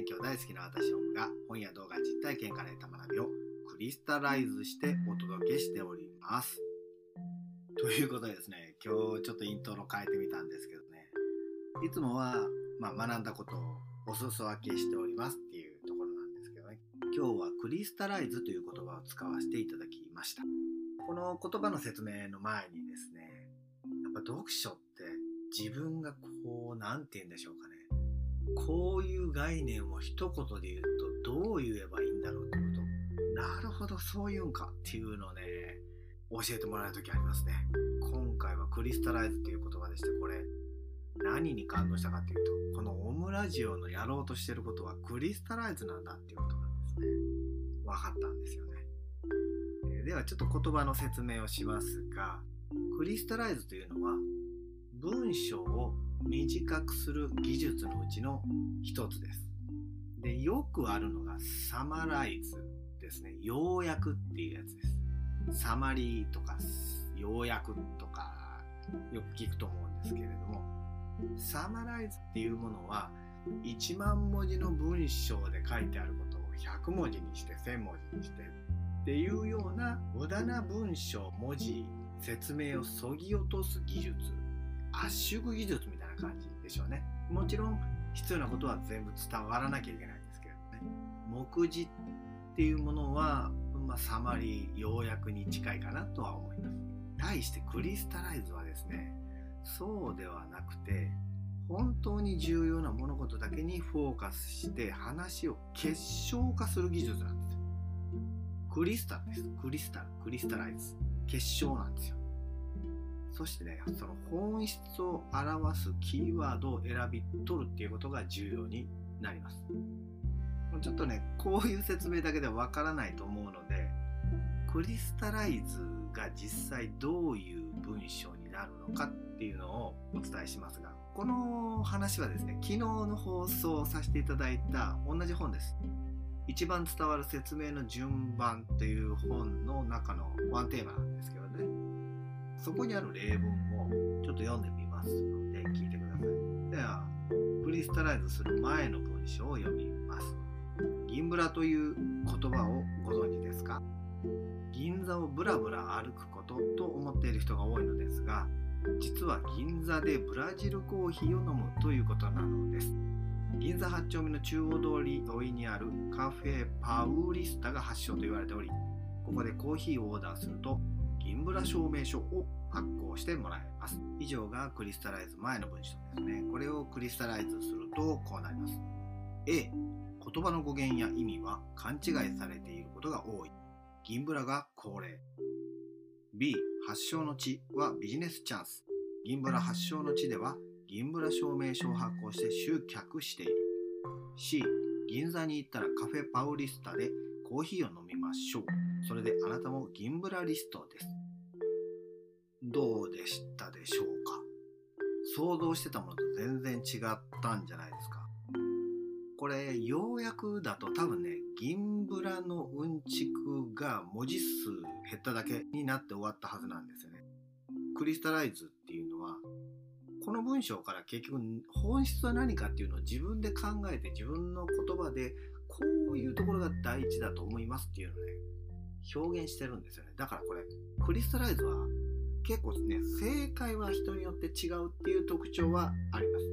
勉強大好きな私オムが本や動画実体験から得た学びをクリスタライズしてお届けしております。ということでですね、今日ちょっとイントロ変えてみたんですけどね、いつもは、まあ、学んだことをお裾分けしておりますっていうところなんですけどね、今日はクリスタライズという言葉を使わせていただきました。この言葉の説明の前にですね、やっぱ読書って自分がこう、なんて言うんでしょうかね、こういう概念を一言で言うとどう言えばいいんだろうってこと。なるほどそういうんかっていうのをね教えてもらう時ありますね。今回はクリスタライズっていう言葉でしてこれ何に感動したかっていうとこのオムラジオのやろうとしてることはクリスタライズなんだっていうことなんですね。分かったんですよね。ではちょっと言葉の説明をしますがクリスタライズというのは文章を短くする技術のうちの一つです。で、よくあるのがサマライズですね。要約っていうやつです。サマリーとか要約とかよく聞くと思うんですけれども、サマライズっていうものは1万文字の文章で書いてあることを100文字にして1000文字にしてっていうような無駄な文章、文字、説明をそぎ落とす技術、圧縮技術みたいな感じでしょうね。もちろん必要なことは全部伝わらなきゃいけないんですけれどね。目次っていうものは、まあ、サマリー、要約に近いかなとは思います。対してクリスタライズはですね、そうではなくて、本当に重要な物事だけにフォーカスして話を結晶化する技術なんですよ。クリスタルです。クリスタル、クリスタライズ。結晶なんですよ。そしてね、その本質を表すキーワードを選び取るっていうことが重要になります。ちょっとね、こういう説明だけではわからないと思うので、クリスタライズが実際どういう文章になるのかっていうのをお伝えしますが、この話はですね、昨日の放送させていただいた同じ本です。一番伝わる説明の順番という本の中のワンテーマなんですけどね。そこにある例文をちょっと読んでみますので聞いてください。では、クリスタライズする前の文章を読みます。銀ブラという言葉をご存知ですか？銀座をブラブラ歩くことと思っている人が多いのですが、実は銀座でブラジルコーヒーを飲むということなのです。銀座8丁目の中央通り沿いにあるカフェパウリスタが発祥と言われており、ここでコーヒーをオーダーすると銀ブラ証明書を発行してもらえます。以上がクリスタライズ前の文章ですね。これをクリスタライズするとこうなります。A、言葉の語源や意味は勘違いされていることが多い。銀ブラが恒例。B、発祥の地はビジネスチャンス。銀ブラ発祥の地では銀ブラ証明書を発行して集客している。C、銀座に行ったらカフェパウリスタでコーヒーを飲みましょう。それであなたも銀ブラリストです。どうでしたでしょうか？想像してたものと全然違ったんじゃないですか？これ、ようやくだと多分ね、銀ブラのうんちくが文字数減っただけになって終わったはずなんですよね。クリスタライズっていうのは、この文章から結局本質は何かっていうのを自分で考えて自分の言葉でこういうところが大事だと思いますっていうのをね、表現してるんですよね。だからこれ、クリスタライズは結構ね、正解は人によって違うっていう特徴はあります。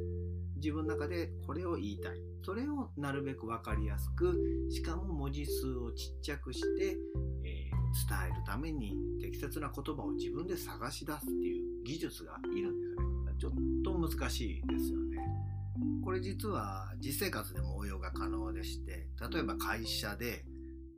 自分の中でこれを言いたい。それをなるべく分かりやすく、しかも文字数をちっちゃくして、えー、伝えるために適切な言葉を自分で探し出すっていう技術がいるんですよね。ちょっと難しいですよね。これ実は実生活でも応用が可能でして、例えば会社で、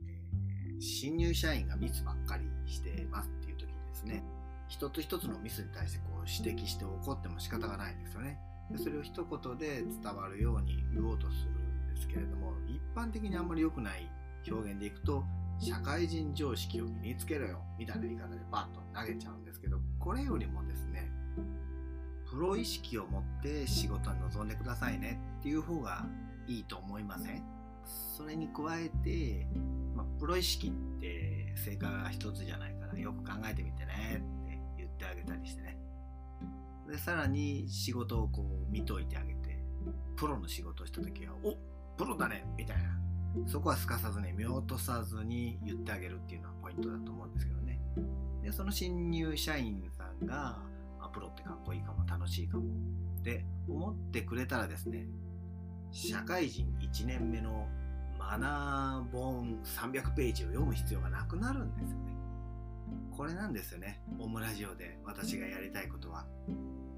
えー、新入社員がミスばっかりしてますっていう時にですね、一つ一つのミスに対してこう指摘して怒っても仕方がないんですよね。でそれを一言で伝わるように言おうとするんですけれども、一般的にあんまり良くない表現でいくと、社会人常識を身につけろよみたいな言い方でバッと投げちゃうんですけど、これよりもですね、プロ意識を持って仕事に臨んでくださいねっていう方がいいと思いません？それに加えて、まあ、プロ意識って正解が一つじゃないからよく考えてみてね。ってあげたりしてね。で、さらに仕事をこう見といてあげて、プロの仕事をした時は、おプロだねみたいな。そこはすかさずね見落とさずに言ってあげるっていうのはポイントだと思うんですけどね。でその新入社員さんがあプロってかっこいいかも楽しいかもって思ってくれたらですね社会人1年目のマナー本300ページを読む必要がなくなるんですよね。これなんですよね。オムラジオで私がやりたいことは。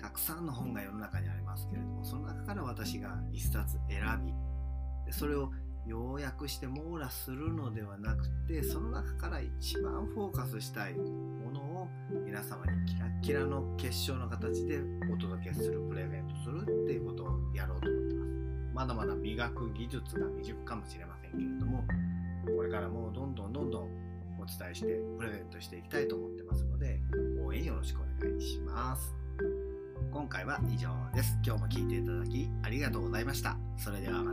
たくさんの本が世の中にありますけれどもその中から私が1冊選びそれを要約して網羅するのではなくてその中から一番フォーカスしたいものを皆様にキラッキラの結晶の形でお届けするプレゼントするっていうことをやろうと思ってます。まだまだ磨く技術が未熟かもしれませんけれどもこれからもうどんどんどんどんお伝えしてプレゼントしていきたいと思ってますので応援よろしくお願いします。今回は以上です。今日も聴いていただきありがとうございました。それではま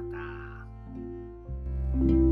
た。